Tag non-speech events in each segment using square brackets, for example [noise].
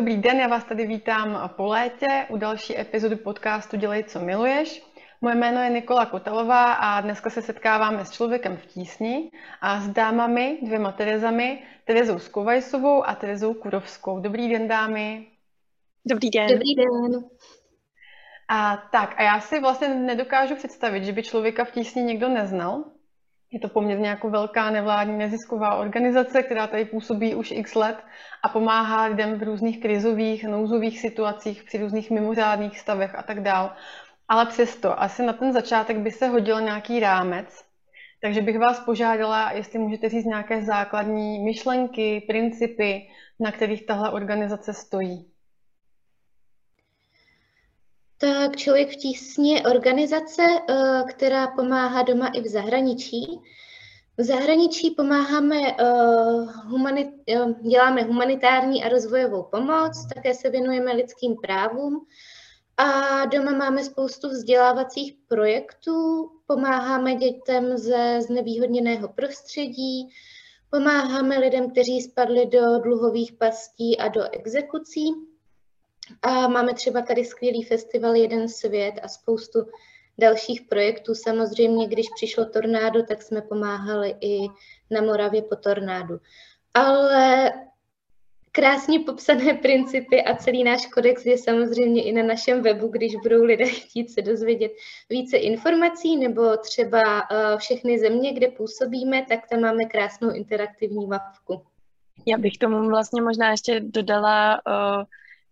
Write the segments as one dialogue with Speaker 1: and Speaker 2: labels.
Speaker 1: Dobrý den, já vás tady vítám po létě u další epizody podcastu Dělej, co miluješ. Moje jméno je Nikola Kotalová a dneska se setkáváme s člověkem v tísni a s dámami, dvěma Terezami, Terezou Skovajsovou a Terezou Kurovskou. Dobrý den, dámy.
Speaker 2: Dobrý den.
Speaker 3: Dobrý den.
Speaker 1: A tak, a já si vlastně nedokážu představit, že by člověka v tísni někdo neznal. Je to poměrně jako velká nevládní nezisková organizace, která tady působí už x let a pomáhá lidem v různých krizových, nouzových situacích, při různých mimořádných stavech a tak dál. Ale přesto, asi na ten začátek by se hodil nějaký rámec, takže bych vás požádala, jestli můžete říct nějaké základní myšlenky, principy, na kterých tahle organizace stojí.
Speaker 3: Tak Člověk v tísni je organizace, eh, která pomáhá doma i v zahraničí. V zahraničí pomáháme, eh, eh, děláme humanitární a rozvojovou pomoc, také se věnujeme lidským právům a doma máme spoustu vzdělávacích projektů, pomáháme dětem ze znevýhodněného prostředí, pomáháme lidem, kteří spadli do dluhových pastí a do exekucí. A máme třeba tady skvělý festival Jeden svět a spoustu dalších projektů. Samozřejmě, když přišlo tornádo, tak jsme pomáhali i na Moravě po tornádu. Ale krásně popsané [laughs] principy a celý náš kodex je samozřejmě i na našem webu, když budou lidé [laughs] chtít se dozvědět více informací nebo třeba uh, všechny země, kde působíme, tak tam máme krásnou interaktivní mapku.
Speaker 2: Já bych tomu vlastně možná ještě dodala, uh,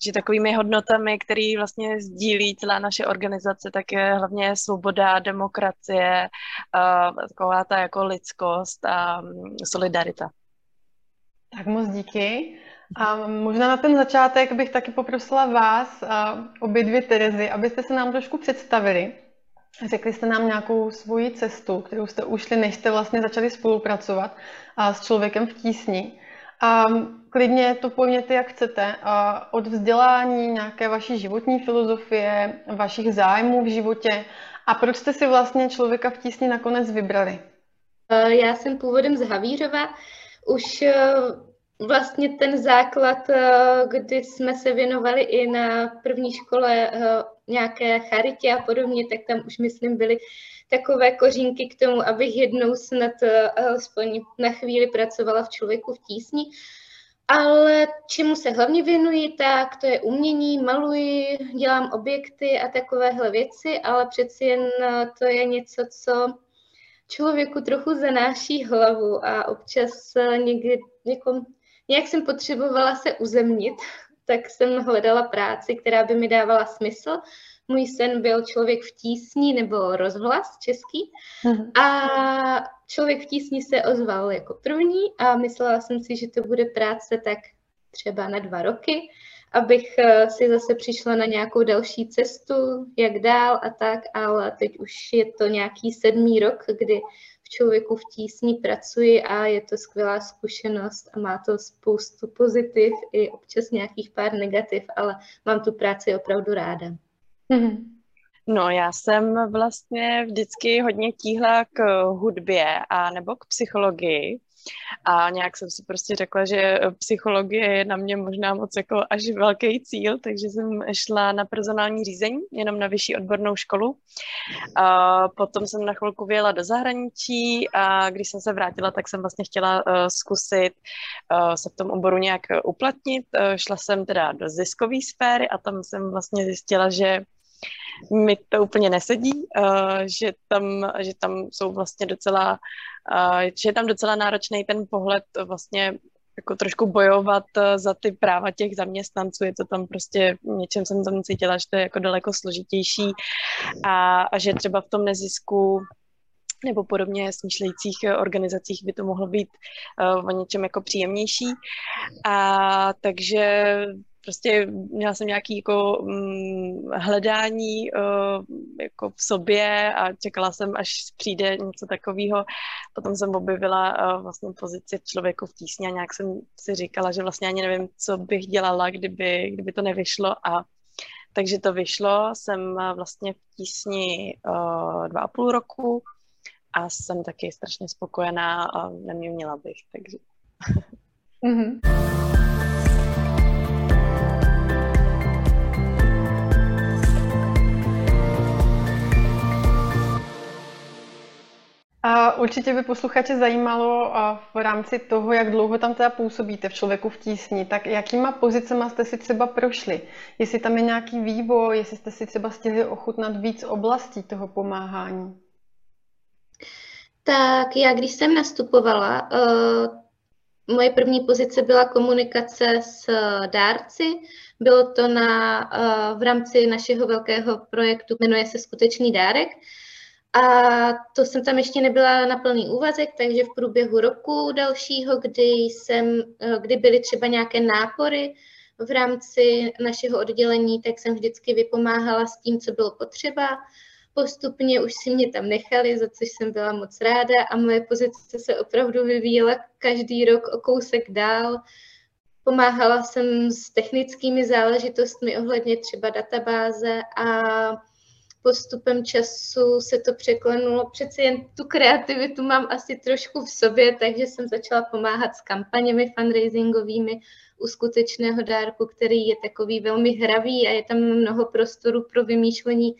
Speaker 2: že takovými hodnotami, které vlastně sdílí celá naše organizace, tak je hlavně svoboda, demokracie, taková ta jako lidskost a um, solidarita.
Speaker 1: Tak moc díky. A možná na ten začátek bych taky poprosila vás, obě dvě Terezy, abyste se nám trošku představili. Řekli jste nám nějakou svoji cestu, kterou jste ušli, než jste vlastně začali spolupracovat s člověkem v tísni. A klidně to pojměte, jak chcete. A od vzdělání, nějaké vaší životní filozofie, vašich zájmů v životě. A proč jste si vlastně člověka v tísni nakonec vybrali?
Speaker 3: Já jsem původem z Havířova. Už vlastně ten základ, eh, kdy jsme se věnovali i na první škole nějaké charitě a podobně, tak tam už, myslím, byly takové kořínky k tomu, abych jednou snad eh, alespoň na chvíli pracovala v člověku v tísni. Ale čemu se hlavně věnuji, tak to je umění, maluji, dělám objekty a takovéhle věci, ale přeci jen to je něco, co člověku trochu zanáší hlavu a občas někdy jako nějak jsem potřebovala se uzemnit, tak jsem hledala práci, která by mi dávala smysl. Můj sen byl člověk v tísni nebo rozhlas český. Uh-huh. A člověk v tísni se ozval jako první a myslela jsem si, že to bude práce tak třeba na dva roky, abych eh, si zase přišla na nějakou další cestu, jak dál a tak, ale teď už je to nějaký sedmý rok, kdy člověku v tísni pracuji a je to skvělá zkušenost a má to spoustu pozitiv i občas nějakých pár negativ, ale mám tu práci opravdu ráda. [laughs]
Speaker 2: No, já jsem vlastně vždycky hodně tíhla k hudbě a nebo k psychologii. A nějak jsem si prostě řekla, že psychologie je na mě možná moc jako až velký cíl, takže jsem šla na personální řízení, jenom na vyšší odbornou školu. A potom jsem na chvilku vyjela do zahraničí a když jsem se vrátila, tak jsem vlastně chtěla uh, zkusit uh, se v tom oboru nějak uplatnit. Uh, šla jsem teda do ziskové sféry a tam jsem vlastně zjistila, že mi to úplně nesedí, uh, že, tam, že tam jsou vlastně docela, uh, že je tam docela náročný ten pohled vlastně jako trošku bojovat uh, za ty práva těch zaměstnanců. Je to tam prostě, něčem jsem tam cítila, že to je jako daleko složitější a, a že třeba v tom nezisku nebo podobně smýšlejících organizacích by to mohlo být uh, o něčem jako příjemnější. A takže prostě měla jsem nějaký jako hm, hledání uh, jako v sobě a čekala jsem, až přijde něco takového. Potom jsem objevila uh, vlastně pozici člověku v tísni a nějak jsem si říkala, že vlastně ani nevím, co bych dělala, kdyby, kdyby to nevyšlo a takže to vyšlo, jsem vlastně v tísni dva a půl roku a jsem taky strašně spokojená a neměla bych, takže. Mm-hmm.
Speaker 1: Určitě by posluchače zajímalo v rámci toho, jak dlouho tam teda působíte v člověku v tísni, tak jakýma pozicema jste si třeba prošli? Jestli tam je nějaký vývoj, jestli jste si třeba stihli ochutnat víc oblastí toho pomáhání?
Speaker 3: Tak já, když jsem nastupovala, uh, moje první pozice byla komunikace s dárci. Bylo to na, uh, v rámci našeho velkého projektu, jmenuje se Skutečný dárek. A to jsem tam ještě nebyla na plný úvazek, takže v průběhu roku dalšího, kdy, jsem, eh, kdy byly třeba nějaké nápory v rámci našeho oddělení, tak jsem vždycky vypomáhala s tím, co bylo potřeba. Postupně už si mě tam nechali, za což jsem byla moc ráda a moje pozice se opravdu vyvíjela každý rok o kousek dál. Pomáhala jsem s technickými záležitostmi ohledně třeba databáze a postupem času se to překlenulo. Přeci jen tu kreativitu mám asi trošku v sobě, takže jsem začala pomáhat s kampaněmi fundraisingovými u skutečného dárku, který je takový velmi hravý a je tam mnoho prostoru pro vymýšlení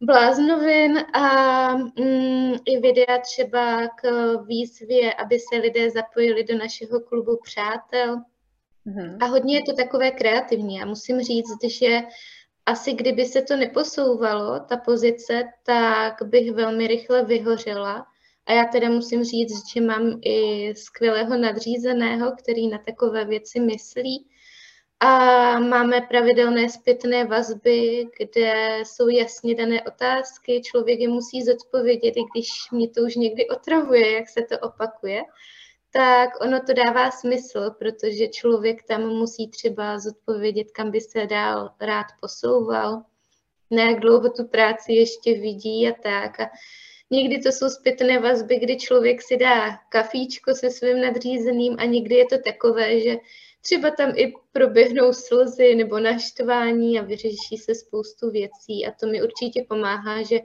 Speaker 3: bláznovin a mm, i videa třeba k výzvě, aby se lidé zapojili do našeho klubu přátel. Mm-hmm. A hodně je to takové kreativní a musím říct, že asi kdyby se to neposouvalo, ta pozice, tak bych velmi rychle vyhořela. A já teda musím říct, že mám i skvělého nadřízeného, který na takové věci myslí. A máme pravidelné zpětné vazby, kde jsou jasně dané otázky, člověk je musí zodpovědět, i když mě to už někdy otravuje, jak se to opakuje tak ono to dává smysl, protože člověk tam musí třeba zodpovědět, kam by se dál rád posouval, na jak dlouho tu práci ještě vidí a tak. A někdy to jsou zpětné vazby, kdy člověk si dá kafíčko se svým nadřízeným a někdy je to takové, že třeba tam i proběhnou slzy nebo naštvání a vyřeší se spoustu věcí a to mi určitě pomáhá, že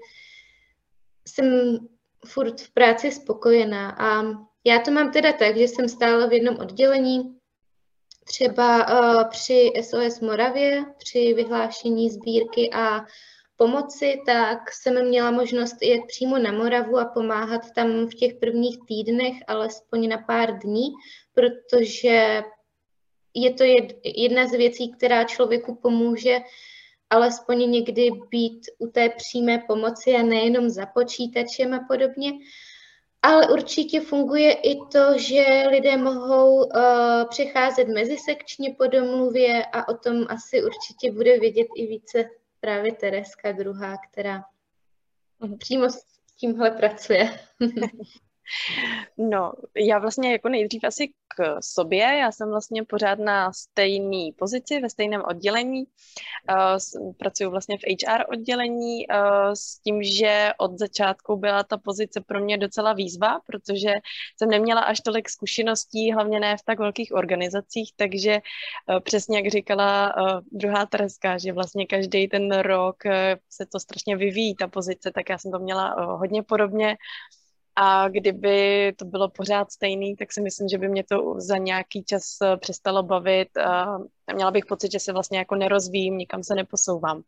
Speaker 3: jsem furt v práci spokojená a já to mám teda tak, že jsem stála v jednom oddělení, třeba uh, při SOS Moravě, při vyhlášení sbírky a pomoci, tak jsem měla možnost jet přímo na Moravu a pomáhat tam v těch prvních týdnech, alespoň na pár dní, protože je to jedna z věcí, která člověku pomůže alespoň někdy být u té přímé pomoci a nejenom za počítačem a podobně. Ale určitě funguje i to, že lidé mohou uh, přecházet mezisekčně po domluvě a o tom asi určitě bude vědět i více právě Tereska druhá, která mhm. přímo s tímhle pracuje. [laughs]
Speaker 2: No, já vlastně jako nejdřív asi k sobě. Já jsem vlastně pořád na stejné pozici, ve stejném oddělení. Uh, pracuji vlastně v HR oddělení uh, s tím, že od začátku byla ta pozice pro mě docela výzva, protože jsem neměla až tolik zkušeností, hlavně ne v tak velkých organizacích, takže uh, přesně jak říkala druhá Tereska, že vlastně každý ten rok se to strašně vyvíjí, ta pozice, tak já jsem to měla hodně podobně. A kdyby to bylo pořád stejný, tak si myslím, že by mě to za nějaký čas eh, přestalo bavit a měla bych pocit, že se vlastně jako nerozvíjím, nikam se neposouvám.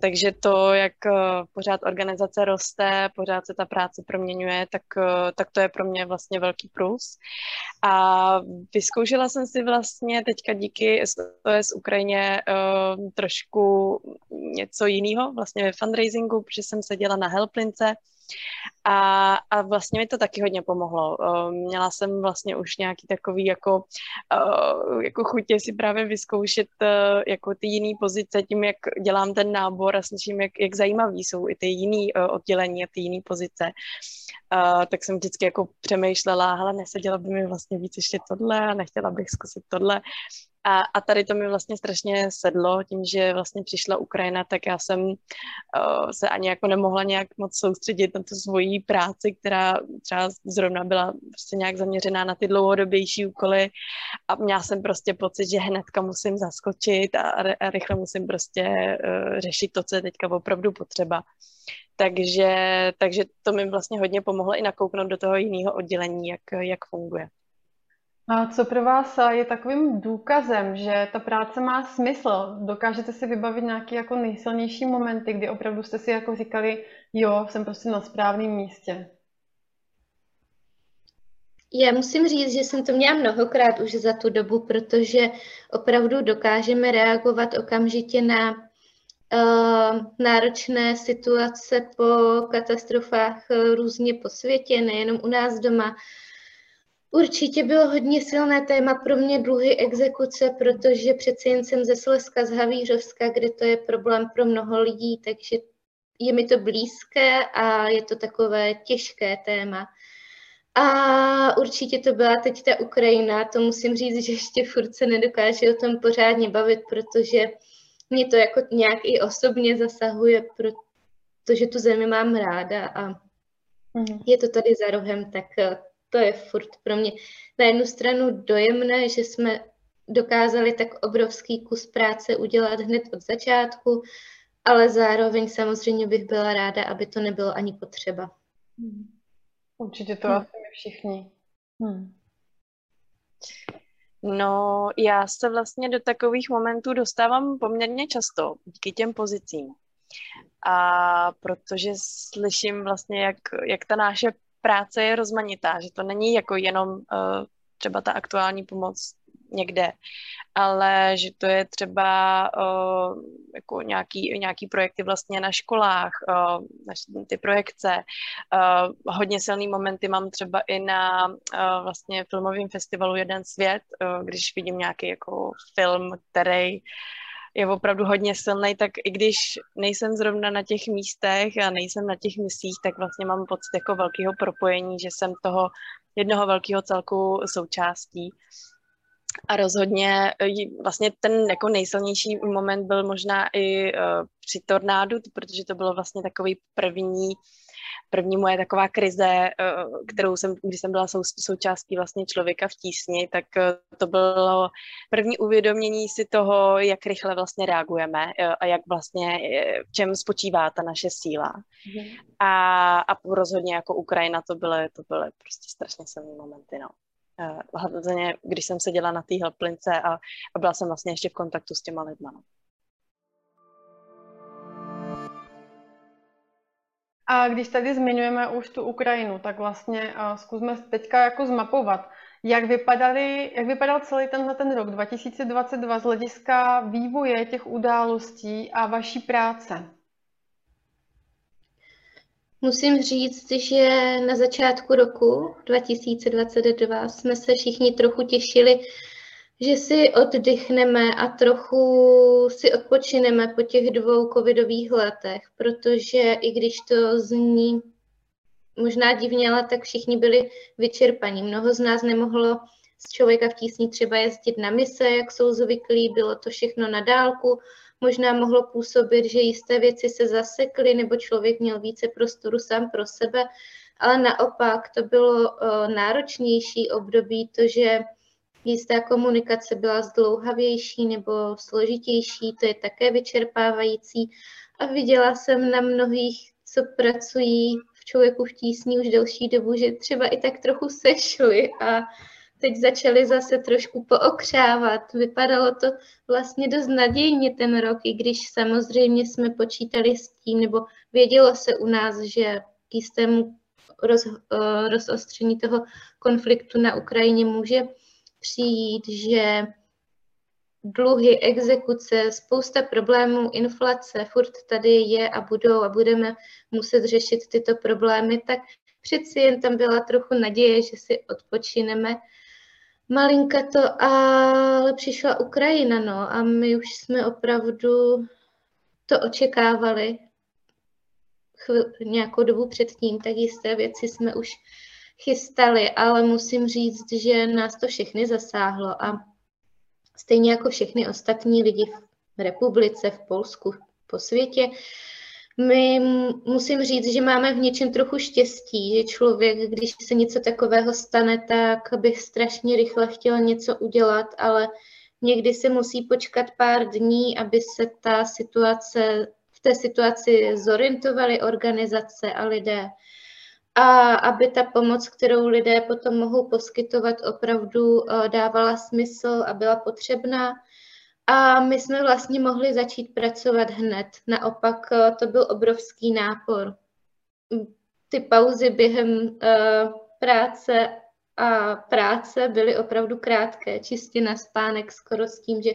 Speaker 2: Takže to, jak eh, pořád organizace roste, pořád se ta práce proměňuje, tak, eh, tak to je pro mě vlastně velký plus. A vyzkoušela jsem si vlastně teďka díky SOS Ukrajině trošku něco jiného vlastně ve fundraisingu, protože jsem seděla na Helplince, a, a vlastně mi to taky hodně pomohlo. Uh, měla jsem vlastně už nějaký takový jako, uh, jako chutě si právě vyzkoušet uh, jako ty jiné pozice tím, jak dělám ten nábor a slyším, jak, jak zajímavý jsou i ty jiné oddělení a ty jiné pozice. Tak jsem vždycky jako přemýšlela, hele, neseděla by mi vlastně víc ještě tohle a nechtěla bych zkusit tohle. A, a tady to mi vlastně strašně sedlo, tím, že vlastně přišla Ukrajina, tak já jsem uh, se ani jako nemohla nějak moc soustředit na tu svoji práci, která třeba zrovna byla prostě nějak zaměřená na ty dlouhodobější úkoly a měla jsem prostě pocit, že hnedka musím zaskočit a, a rychle musím prostě uh, řešit to, co je teďka opravdu potřeba. Takže, takže to mi vlastně hodně pomohlo i nakouknout do toho jiného oddělení, jak, jak funguje.
Speaker 1: A co pro vás je takovým důkazem, že ta práce má smysl? Dokážete si vybavit nějaké jako nejsilnější momenty, kdy opravdu jste si jako říkali, jo, jsem prostě na správném místě?
Speaker 3: Já musím říct, že jsem to měla mnohokrát už za tu dobu, protože opravdu dokážeme reagovat okamžitě na uh, náročné situace po katastrofách uh, různě po světě, nejenom u nás doma. Určitě bylo hodně silné téma pro mě dluhy exekuce, protože přeci jen jsem ze Slezska, z Havířovska, kde to je problém pro mnoho lidí, takže je mi to blízké a je to takové těžké téma. A určitě to byla teď ta Ukrajina, to musím říct, že ještě furt se nedokáže o tom pořádně bavit, protože mě to jako nějak i osobně zasahuje, protože tu zemi mám ráda a mm. je to tady za rohem, tak to je furt pro mě na jednu stranu dojemné, že jsme dokázali tak obrovský kus práce udělat hned od začátku, ale zároveň samozřejmě bych byla ráda, aby to nebylo ani potřeba.
Speaker 1: Mm. Určitě to hmm. asi my všichni. Hmm.
Speaker 2: No, já se vlastně do takových momentů dostávám poměrně často díky těm pozicím. A protože slyším vlastně, jak, jak ta naše práce je rozmanitá, že to není jako jenom uh, třeba ta aktuální pomoc někde, ale že to je třeba uh, jako nějaký, nějaký projekty vlastně na školách, uh, ty projekce. Uh, hodně silný momenty mám třeba i na uh, vlastně filmovém festivalu Jeden svět, uh, když vidím nějaký jako film, který je opravdu hodně silný, tak i když nejsem zrovna na těch místech a nejsem na těch misích, tak vlastně mám pocit jako velkého propojení, že jsem toho jednoho velkého celku součástí. A rozhodně e, vlastně ten jako nejsilnější moment byl možná i uh, při tornádu, protože to bylo vlastně takový první, první moje taková krize, uh, kterou jsem, když jsem byla sou, součástí vlastně člověka v tísni, tak uh, to bylo první uvědomění si toho, jak rychle vlastně reagujeme uh, a jak vlastně, v čem spočívá ta naše síla. Mm. A, a rozhodně jako Ukrajina to byly, to byly prostě strašně silné momenty, no. Eh, hlavně když jsem seděla na té helplince a, a byla jsem vlastně ještě v kontaktu s těma lidma. No.
Speaker 1: A když tady zmiňujeme už tu Ukrajinu, tak vlastně zkusme teďka jako zmapovat, jak, vypadaly, jak vypadal celý tenhle ten rok 2022 z hlediska vývoje těch událostí a vaší práce.
Speaker 3: Musím říct, že na začátku roku 2022 jsme se všichni trochu těšili, že si oddychneme a trochu si odpočineme po těch dvou covidových letech, protože i když to zní možná divně, ale tak všichni byli vyčerpaní. Mnoho z nás nemohlo z člověka v tísni třeba jezdit na mise, jak jsou zvyklí, bylo to všechno na dálku možná mohlo působit, že jisté věci se zasekly nebo člověk měl více prostoru sám pro sebe, ale naopak to bylo uh, náročnější období, to, že jistá komunikace byla zdlouhavější nebo složitější, to je také vyčerpávající. A viděla jsem na mnohých, co pracují v člověku v tísni už delší dobu, že třeba i tak trochu sešli a teď začali zase trošku pookřávat. Vypadalo to vlastně dost nadějně ten rok, i když samozřejmě jsme počítali s tím, nebo vědělo se u nás, že k jistému roz, uh, rozostření toho konfliktu na Ukrajině může přijít, že dluhy, exekuce, spousta problémů, inflace furt tady je a budou a budeme muset řešit tyto problémy, tak přeci jen tam byla trochu naděje, že si odpočineme. Malinka to, ale přišla Ukrajina, no, a my už jsme opravdu to očekávali chvíl, nějakou dobu předtím, tak jisté věci jsme už chystali, ale musím říct, že nás to všechny zasáhlo a stejně jako všechny ostatní lidi v republice, v Polsku, po světě, my musím říct, že máme v něčem trochu štěstí, že člověk, když se něco takového stane, tak by strašně rychle chtěl něco udělat, ale někdy se musí počkat pár dní, aby se ta situace, v té situaci zorientovaly organizace a lidé. A aby ta pomoc, kterou lidé potom mohou poskytovat, opravdu eh, dávala smysl a byla potřebná. A my jsme vlastně mohli začít pracovat hned. Naopak eh, to byl obrovský nápor. Ty pauzy během uh, práce a práce byly opravdu krátké, čistě na spánek, skoro s tím, že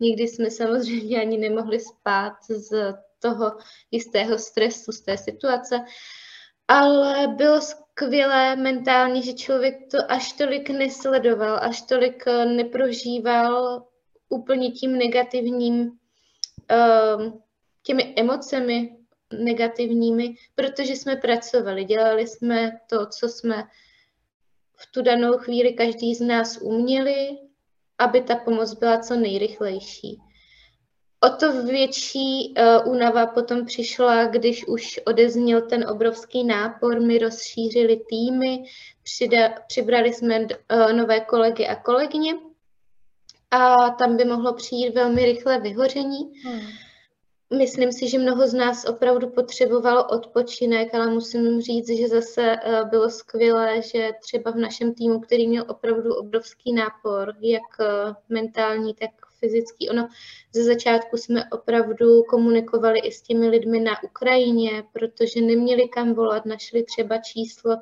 Speaker 3: nikdy jsme samozřejmě ani nemohli spát z toho jistého stresu, z té situace. Ale bylo skvělé mentálně, že člověk to až tolik nesledoval, až tolik eh, neprožíval úplně tím negativním, ehm, těmi emocemi negativními, protože jsme pracovali, dělali jsme to, co jsme v tu danou chvíli každý z nás uměli, aby ta pomoc byla co nejrychlejší. O to větší uh, únava potom přišla, když už odezněl ten obrovský nápor, my rozšířili týmy, přida, přibrali jsme uh, nové kolegy a kolegyně a tam by mohlo přijít velmi rychlé vyhoření. Hmm. Myslím si, že mnoho z nás opravdu potřebovalo odpočinek, ale musím říct, že zase uh, bylo skvělé, že třeba v našem týmu, který měl opravdu obrovský nápor, jak uh, mentální, tak fyzický. Ono ze začátku jsme opravdu komunikovali i s těmi lidmi na Ukrajině, protože neměli kam volat, našli třeba číslo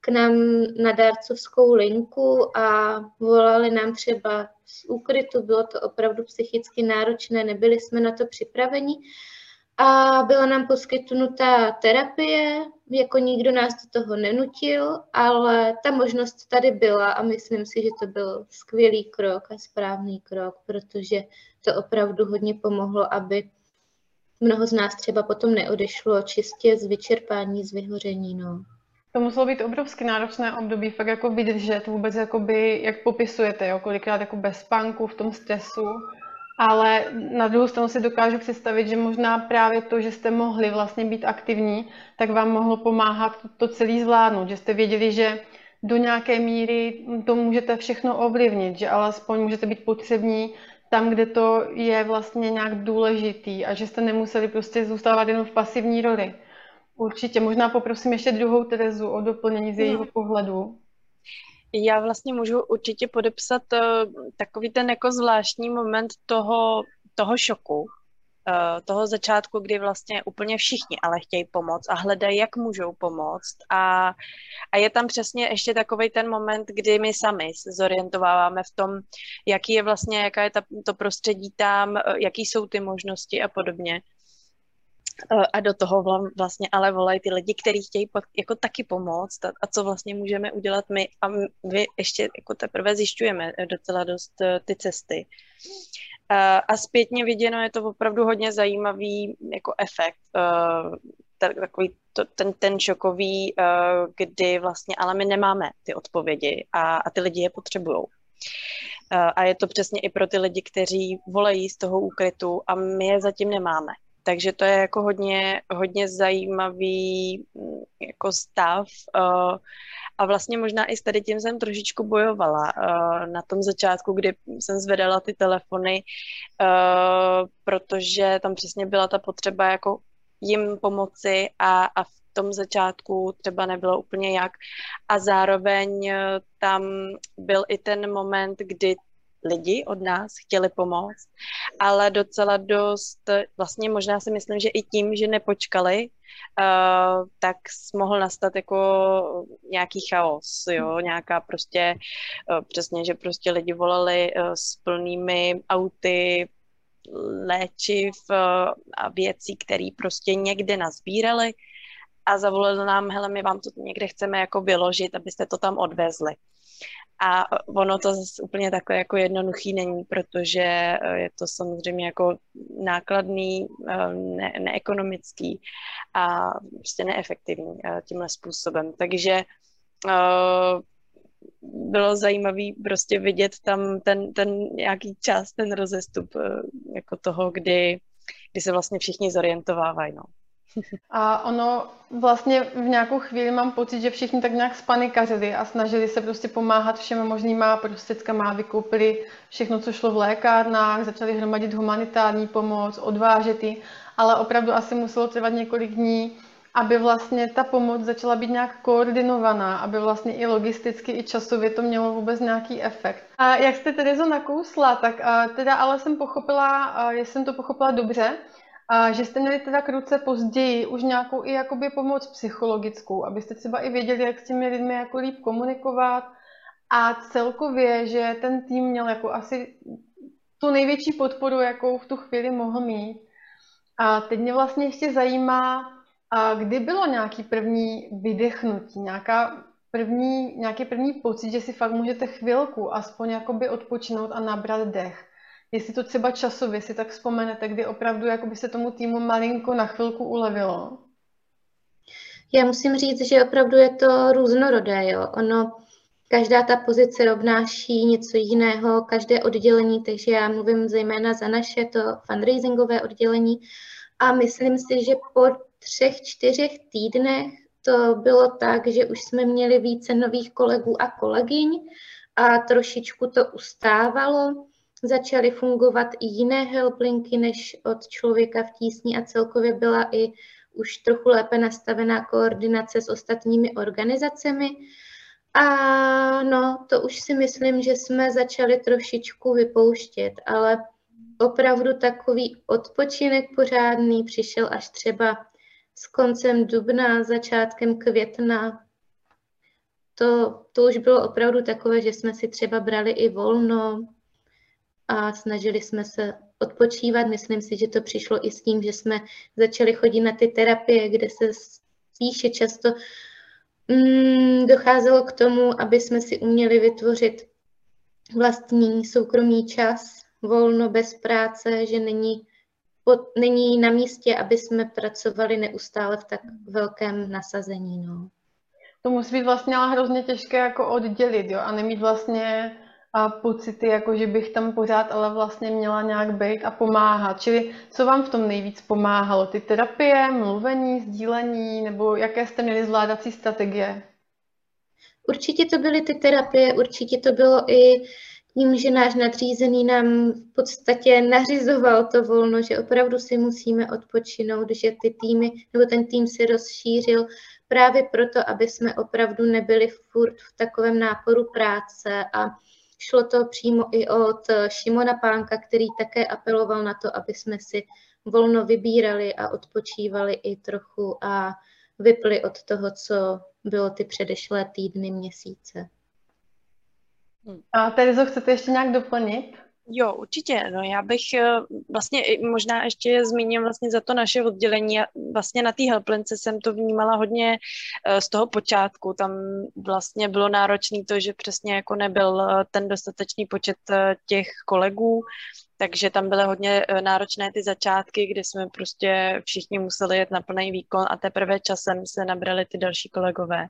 Speaker 3: k nám na dárcovskou linku a volali nám třeba z úkrytu. Bylo to opravdu psychicky náročné, nebyli jsme na to připraveni a byla nám poskytnuta terapie, jako nikdo nás do toho nenutil, ale ta možnost tady byla a myslím si, že to byl skvělý krok a správný krok, protože to opravdu hodně pomohlo, aby mnoho z nás třeba potom neodešlo čistě z vyčerpání, z vyhoření. No.
Speaker 1: To muselo být obrovsky náročné období, fakt jako vydržet vůbec, jakoby, jak popisujete, jo, kolikrát jako bez spánku, v tom stresu, ale na druhou stranu si dokážu představit, že možná právě to, že jste mohli vlastně být aktivní, tak vám mohlo pomáhat to celý zvládnout, že jste věděli, že do nějaké míry to můžete všechno ovlivnit, že alespoň můžete být potřební tam, kde to je vlastně nějak důležitý a že jste nemuseli prostě zůstávat jenom v pasivní roli. Určitě. Možná poprosím ještě druhou Terezu o doplnění z jejího no. pohledu.
Speaker 2: Já vlastně můžu určitě podepsat uh, takový ten jako zvláštní moment toho, toho šoku, uh, toho začátku, kdy vlastně úplně všichni ale chtějí pomoct a hledají, jak můžou pomoct. A, a je tam přesně ještě takový ten moment, kdy my sami se zorientováváme v tom, jaký je vlastně, jaká je ta, to prostředí tam, uh, jaký jsou ty možnosti a podobně a do toho vlastně ale volají ty lidi, kteří chtějí jako taky pomoct a, co vlastně můžeme udělat my a vy ještě jako teprve zjišťujeme docela dost eh, ty cesty. A, zpětně viděno je to opravdu hodně zajímavý jako efekt, takový to, ten, ten šokový, kdy vlastně ale my nemáme ty odpovědi a, a ty lidi je potřebují. Uh, a je to přesně i pro ty lidi, kteří volají z toho úkrytu a my je zatím nemáme. Takže to je jako hodně, hodně zajímavý mm, jako stav uh, a vlastně možná i s tady tím jsem trošičku bojovala uh, na tom začátku, kdy jsem zvedala ty telefony, uh, protože tam přesně byla ta potřeba jako jim pomoci a, a v tom začátku třeba nebylo úplně jak. A zároveň tam byl i ten moment, kdy lidi od nás chtěli pomoct, ale docela dost, vlastně možná si myslím, že i tím, že nepočkali, uh, tak mohl nastat jako nějaký chaos, jo, nějaká prostě, uh, přesně, že prostě lidi volali uh, s plnými auty, léčiv a věcí, které prostě někde nazbírali a zavolali nám, hele, my vám to někde chceme jako vyložit, abyste to tam odvezli. A ono to zase úplně takové jako jednoduchý není, protože eh, je to samozřejmě jako nákladný, eh, ne, neekonomický a prostě neefektivní eh, tímhle způsobem. Takže bylo zajímavé prostě vidět tam ten, ten nějaký čas, ten rozestup jako toho, kdy, kdy se vlastně všichni zorientovávají. No.
Speaker 1: A ono vlastně v nějakou chvíli mám pocit, že všichni tak nějak spanikařili a snažili se prostě pomáhat všema možnýma prostředkama, vykoupili všechno, co šlo v lékárnách, začali hromadit humanitární pomoc, odvážet ji, ale opravdu asi muselo trvat několik dní, aby vlastně ta pomoc začala být nějak koordinovaná, aby vlastně i logisticky, i časově to mělo vůbec nějaký efekt. A jak jste Terezo nakousla, tak teda ale jsem pochopila, jestli jsem to pochopila dobře, a že jste měli teda k ruce později už nějakou i jakoby pomoc psychologickou, abyste třeba i věděli, jak s těmi lidmi jako líp komunikovat a celkově, že ten tým měl jako asi tu největší podporu, jakou v tu chvíli mohl mít. A teď mě vlastně ještě zajímá, a kdy bylo nějaký první vydechnutí, nějaká první, nějaký první pocit, že si fakt můžete chvilku aspoň jakoby odpočinout a nabrat dech. Jestli to třeba časově si tak vzpomenete, kdy opravdu jakoby se tomu týmu malinko na chvilku ulevilo.
Speaker 3: Já musím říct, že opravdu je to různorodé. Jo. Ono, každá ta pozice obnáší něco jiného, každé oddělení, takže já mluvím zejména za naše to fundraisingové oddělení a myslím si, že po třech, čtyřech týdnech to bylo tak, že už jsme měli více nových kolegů a kolegyň a trošičku to ustávalo. Začaly fungovat i jiné helplinky než od člověka v tísni a celkově byla i už trochu lépe nastavená koordinace s ostatními organizacemi. A no, to už si myslím, že jsme začali trošičku vypouštět, ale opravdu takový odpočinek pořádný přišel až třeba s koncem dubna, začátkem května. To, to už bylo opravdu takové, že jsme si třeba brali i volno a snažili jsme se odpočívat. Myslím si, že to přišlo i s tím, že jsme začali chodit na ty terapie, kde se spíše často mm, docházelo k tomu, aby jsme si uměli vytvořit vlastní soukromý čas, volno bez práce, že není, pod, není na místě, aby jsme pracovali neustále v tak velkém nasazení. No.
Speaker 1: To musí být vlastně ale hrozně těžké jako oddělit, jo, a nemít vlastně a pocity, jako že bych tam pořád ale vlastně měla nějak být a pomáhat. Čili co vám v tom nejvíc pomáhalo? Ty terapie, mluvení, sdílení, nebo jaké jste měli zvládací strategie?
Speaker 3: Určitě to byly ty terapie, určitě to bylo i tím, že náš nadřízený nám v podstatě nařizoval to volno, že opravdu si musíme odpočinout, že ty týmy, nebo ten tým se rozšířil právě proto, aby jsme opravdu nebyli furt v takovém náporu práce a šlo to přímo i od Šimona Pánka, který také apeloval na to, aby jsme si volno vybírali a odpočívali i trochu a vypli od toho, co bylo ty předešlé týdny, měsíce.
Speaker 1: A Terezo, chcete ještě nějak doplnit?
Speaker 2: Jo, určitě. No, já bych eh, vlastně možná ještě zmíním vlastně za to naše oddělení. Vlastně na té helplince jsem to vnímala hodně eh, z toho počátku. Tam vlastně bylo náročné to, že přesně jako nebyl eh, ten dostatečný počet těch kolegů, takže tam byly hodně náročné ty začátky, kdy jsme prostě všichni museli jet na plný výkon a teprve časem se nabrali ty další kolegové.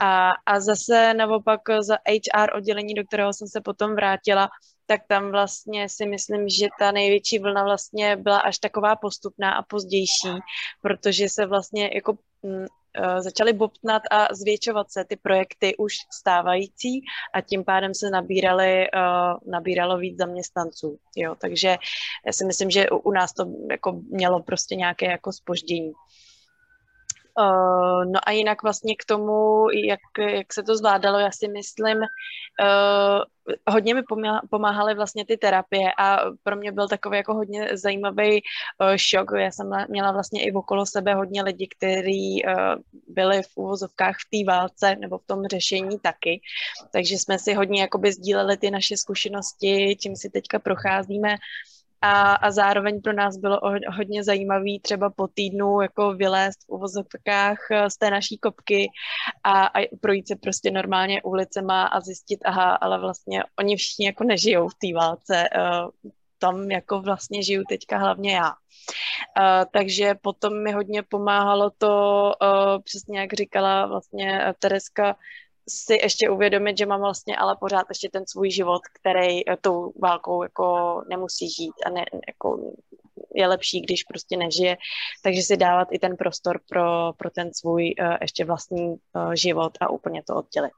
Speaker 2: A, a zase naopak za HR oddělení, do kterého jsem se potom vrátila, tak tam vlastně si myslím, že ta největší vlna vlastně byla až taková postupná a pozdější, protože se vlastně jako uh, začaly bobtnat a zvětšovat se ty projekty už stávající a tím pádem se nabírali, uh, nabíralo víc zaměstnanců. Jo, takže já si myslím, že u nás to jako mělo prostě nějaké jako spoždění. Uh, no a jinak vlastně k tomu, jak, jak se to zvládalo, já si myslím, uh, hodně mi pomáhaly vlastně ty terapie a pro mě byl takový jako hodně zajímavý uh, šok. Já jsem měla vlastně i okolo sebe hodně lidí, kteří uh, byli v úvozovkách v té válce nebo v tom řešení taky. Takže jsme si hodně jakoby sdíleli ty naše zkušenosti, čím si teďka procházíme. Uh, a, a zároveň pro nás bylo hodně zajímavý třeba po týdnu jako vylézt v uvozovkách eh, z té naší kopky a, a projít se prostě normálně ulicema a zjistit, aha, ale vlastně oni všichni jako nežijou v té válce, uh, tam jako vlastně žiju teďka hlavně já. Uh, takže potom mi hodně pomáhalo to, uh, přesně jak říkala vlastně Tereska, si ještě uvědomit, že mám vlastně ale pořád ještě ten svůj život, který eh, tou válkou jako nemusí žít a ne, jako je lepší, když prostě nežije, takže si dávat i ten prostor pro, pro ten svůj uh, ještě vlastní uh, život a úplně to oddělit.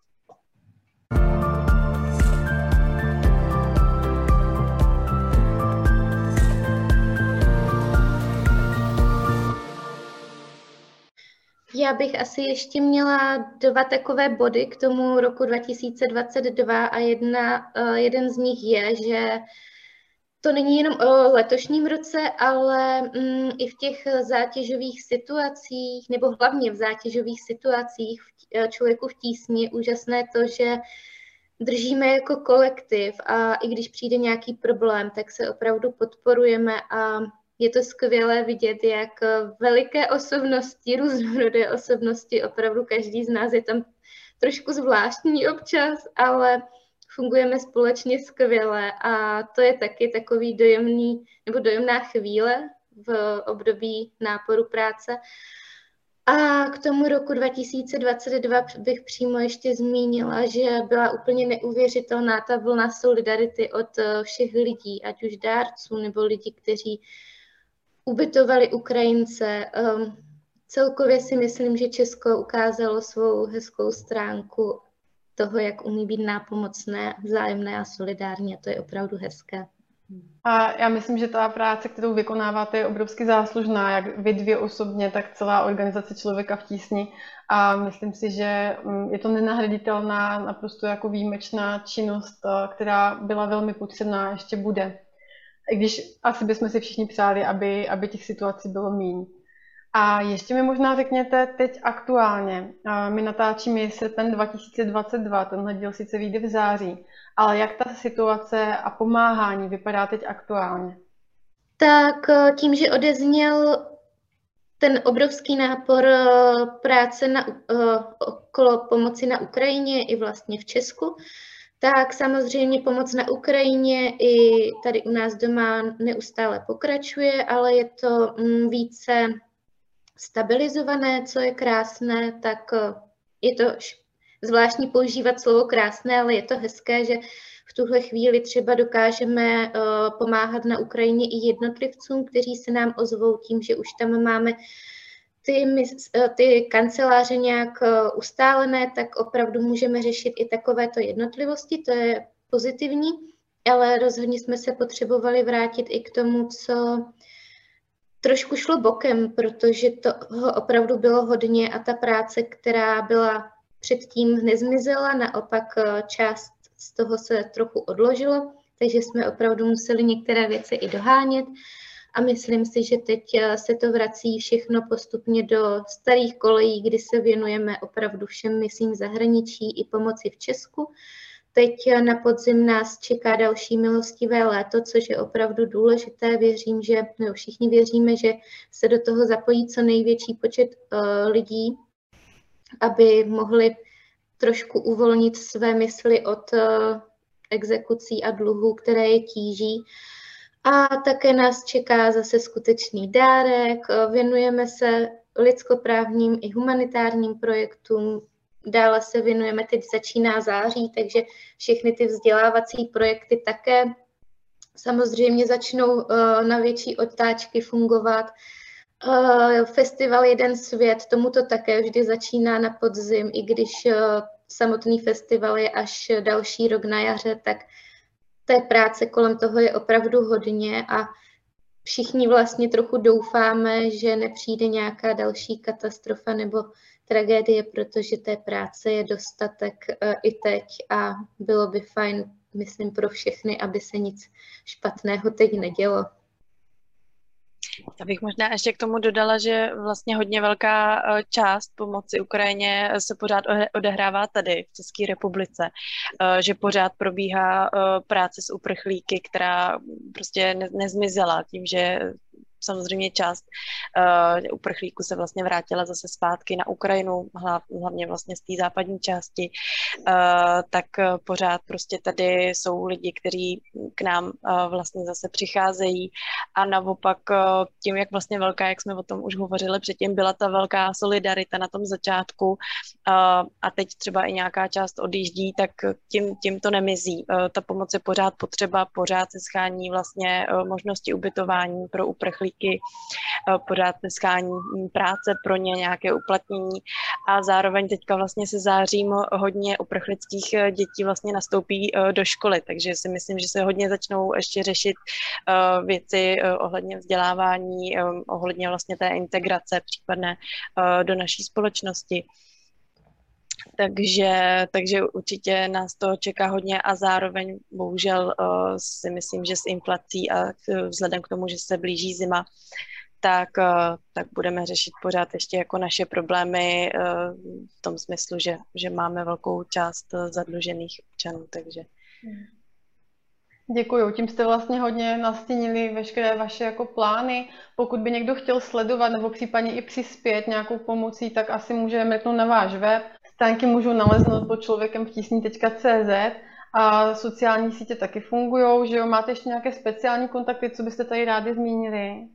Speaker 3: Já bych asi ještě měla dva takové body k tomu roku 2022 a jedna, eh, jeden z nich je, že to není jenom o letošním roce, ale mm, i v těch zátěžových situacích, nebo hlavně v zátěžových situacích eh, člověku v tísni úžasné to, že držíme jako kolektiv a i když přijde nějaký problém, tak se opravdu podporujeme a je to skvělé vidět, jak veliké osobnosti, různorodé osobnosti, opravdu každý z nás je tam trošku zvláštní občas, ale fungujeme společně skvěle a to je taky takový dojemný nebo dojemná chvíle v období náporu práce. A k tomu roku 2022 bych přímo ještě zmínila, že byla úplně neuvěřitelná ta vlna solidarity od eh, všech lidí, ať už dárců nebo lidí, kteří ubytovali Ukrajince. Um, celkově si myslím, že Česko ukázalo svou hezkou stránku toho, jak umí být nápomocné, vzájemné a solidární a to je opravdu hezké.
Speaker 1: A já myslím, že ta práce, kterou vykonáváte, je obrovsky záslužná, jak vy dvě osobně, tak celá organizace Člověka v tísni. A myslím si, že mm, je to nenahraditelná, naprosto jako výjimečná činnost, eh, která byla velmi potřebná a ještě bude. I když asi bychom si všichni přáli, aby, aby těch situací bylo méně. A ještě mi možná řekněte teď aktuálně. My natáčíme srpen 2022, tenhle díl sice vyjde v září, ale jak ta situace a pomáhání vypadá teď aktuálně?
Speaker 3: Tak eh, tím, že odezněl ten obrovský nápor eh, práce na, eh, okolo pomoci na Ukrajině i vlastně v Česku, tak samozřejmě pomoc na Ukrajině i tady u nás doma neustále pokračuje, ale je to mm, více stabilizované, co je krásné, tak eh, je to zvláštní používat slovo krásné, ale je to hezké, že v tuhle chvíli třeba dokážeme eh, pomáhat na Ukrajině i jednotlivcům, kteří se nám ozvou tím, že už tam máme ty, eh, ty kanceláře nějak ustálené, tak opravdu můžeme řešit i takovéto jednotlivosti, to je pozitivní, ale rozhodně jsme se potřebovali vrátit i k tomu, co trošku šlo bokem, protože toho opravdu bylo hodně a ta práce, která byla předtím nezmizela, naopak eh, část z toho se trochu odložilo, takže jsme opravdu museli některé věci i dohánět a myslím si, že teď eh, se to vrací všechno postupně do starých kolejí, kdy se věnujeme opravdu všem misím zahraničí i pomoci v Česku Teď na podzim nás čeká další milostivé léto, což je opravdu důležité. Věřím, že no, všichni věříme, že se do toho zapojí co největší počet uh, lidí, aby mohli trošku uvolnit své mysli od uh, exekucí a dluhů, které je tíží. A také nás čeká zase skutečný dárek. Věnujeme se lidskoprávním i humanitárním projektům, Dále se věnujeme, teď začíná září, takže všechny ty vzdělávací projekty také samozřejmě začnou eh, na větší otáčky fungovat. Eh, festival Jeden svět, tomu to také vždy začíná na podzim, i když eh, samotný festival je až další rok na jaře, tak té práce kolem toho je opravdu hodně a všichni vlastně trochu doufáme, že nepřijde nějaká další katastrofa nebo tragédie, protože té práce je dostatek uh, i teď a bylo by fajn, myslím, pro všechny, aby se nic špatného teď nedělo.
Speaker 2: Já bych možná ještě k tomu dodala, že vlastně hodně velká eh, část pomoci Ukrajině se pořád odehrává tady v České republice, eh, že pořád probíhá práce s uprchlíky, která prostě nezmizela tím, že samozřejmě část uh, uprchlíků se vlastně vrátila zase zpátky na Ukrajinu, hlavně vlastně z té západní části, uh, tak pořád prostě tady jsou lidi, kteří k nám uh, vlastně zase přicházejí a naopak uh, tím, jak vlastně velká, jak jsme o tom už hovořili předtím, byla ta velká solidarita na tom začátku uh, a teď třeba i nějaká část odjíždí, tak tím, tím to nemizí. Uh, ta pomoc je pořád potřeba, pořád se schání vlastně uh, možnosti ubytování pro uprchlíky uprchlíky, eh, pořád neskání práce pro ně, nějaké uplatnění a zároveň teďka vlastně se zářím hodně uprchlických eh, dětí vlastně nastoupí eh, do školy, takže si myslím, že se hodně začnou ještě řešit věci ohledně vzdělávání, ohledně vlastně té integrace případné do naší společnosti. Takže, takže určitě nás to čeká hodně a zároveň bohužel uh, si myslím, že s inflací a vzhledem k tomu, že se blíží zima, tak, tak budeme řešit pořád ještě jako naše problémy v tom smyslu, že, že máme velkou část zadlužených občanů, takže.
Speaker 1: Děkuju. Tím jste vlastně hodně nastínili veškeré vaše jako plány. Pokud by někdo chtěl sledovat nebo případně i přispět nějakou pomocí, tak asi může mrknout na váš web. Stránky můžou naleznout pod člověkem v tísni.cz a sociální sítě taky fungují, že jo? Máte ještě nějaké speciální kontakty, co byste tady rádi zmínili?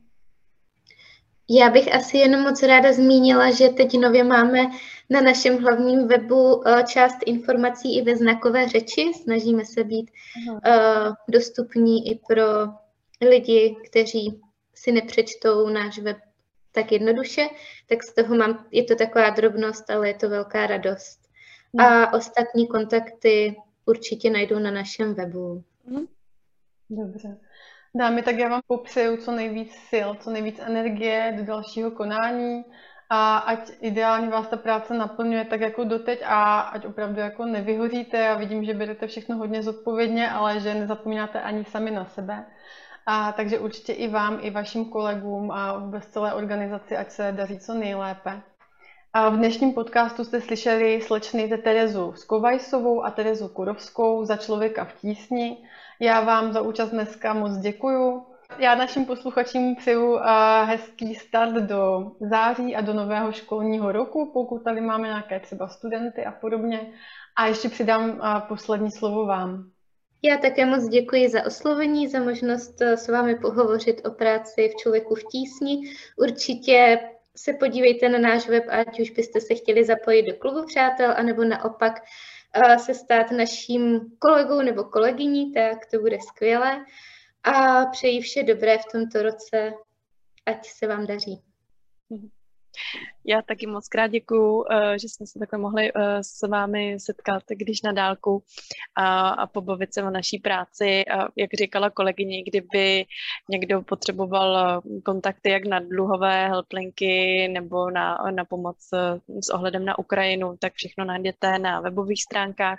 Speaker 3: Já bych asi jenom moc ráda zmínila, že teď nově máme na našem hlavním webu eh, část informací i ve znakové řeči. Snažíme se být uh, dostupní i pro lidi, kteří si nepřečtou náš web tak jednoduše, tak z toho mám, je to taková drobnost, ale je to velká radost. A mhm. ostatní kontakty určitě najdou na našem webu.
Speaker 1: Mhm. Dobře. Dámy, tak já vám popřeju co nejvíc sil, co nejvíc energie do dalšího konání a ať ideálně vás ta práce naplňuje tak jako doteď a ať opravdu jako nevyhoříte. Já vidím, že berete všechno hodně zodpovědně, ale že nezapomínáte ani sami na sebe. A takže určitě i vám, i vašim kolegům a vůbec celé organizaci, ať se daří co nejlépe. A v dnešním podcastu jste slyšeli slečny Terezu Skovajsovou a Terezu Kurovskou za člověka v tísni. Já vám za účast dneska moc děkuju. Já našim posluchačům přeju hezký start do září a do nového školního roku, pokud tady máme nějaké třeba studenty a podobně. A ještě přidám poslední slovo vám.
Speaker 3: Já také moc děkuji za oslovení, za možnost e, s vámi pohovořit o práci v Člověku v tísni. Určitě se podívejte na náš web, ať už byste se chtěli zapojit do klubu přátel, anebo naopak se stát naším kolegou nebo kolegyní, tak to bude skvělé. A přeji vše dobré v tomto roce, ať se vám daří.
Speaker 2: Já taky moc krát děkuju, eh, že jsme se takhle mohli eh, s vámi setkat, když na dálku a, a pobavit se o naší práci. A jak říkala kolegyně, kdyby někdo potřeboval eh, kontakty jak na dluhové helplinky nebo na, na pomoc s ohledem na Ukrajinu, tak všechno najdete na webových stránkách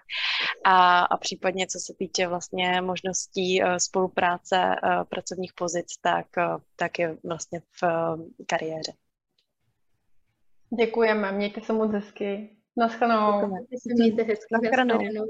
Speaker 2: a, a případně co se týče vlastně možností spolupráce pracovních pozic, tak, tak je vlastně v kariéře.
Speaker 1: Děkujeme, mějte se moc hezky. Naschledanou.
Speaker 3: Mějte hezky. Naschledanou.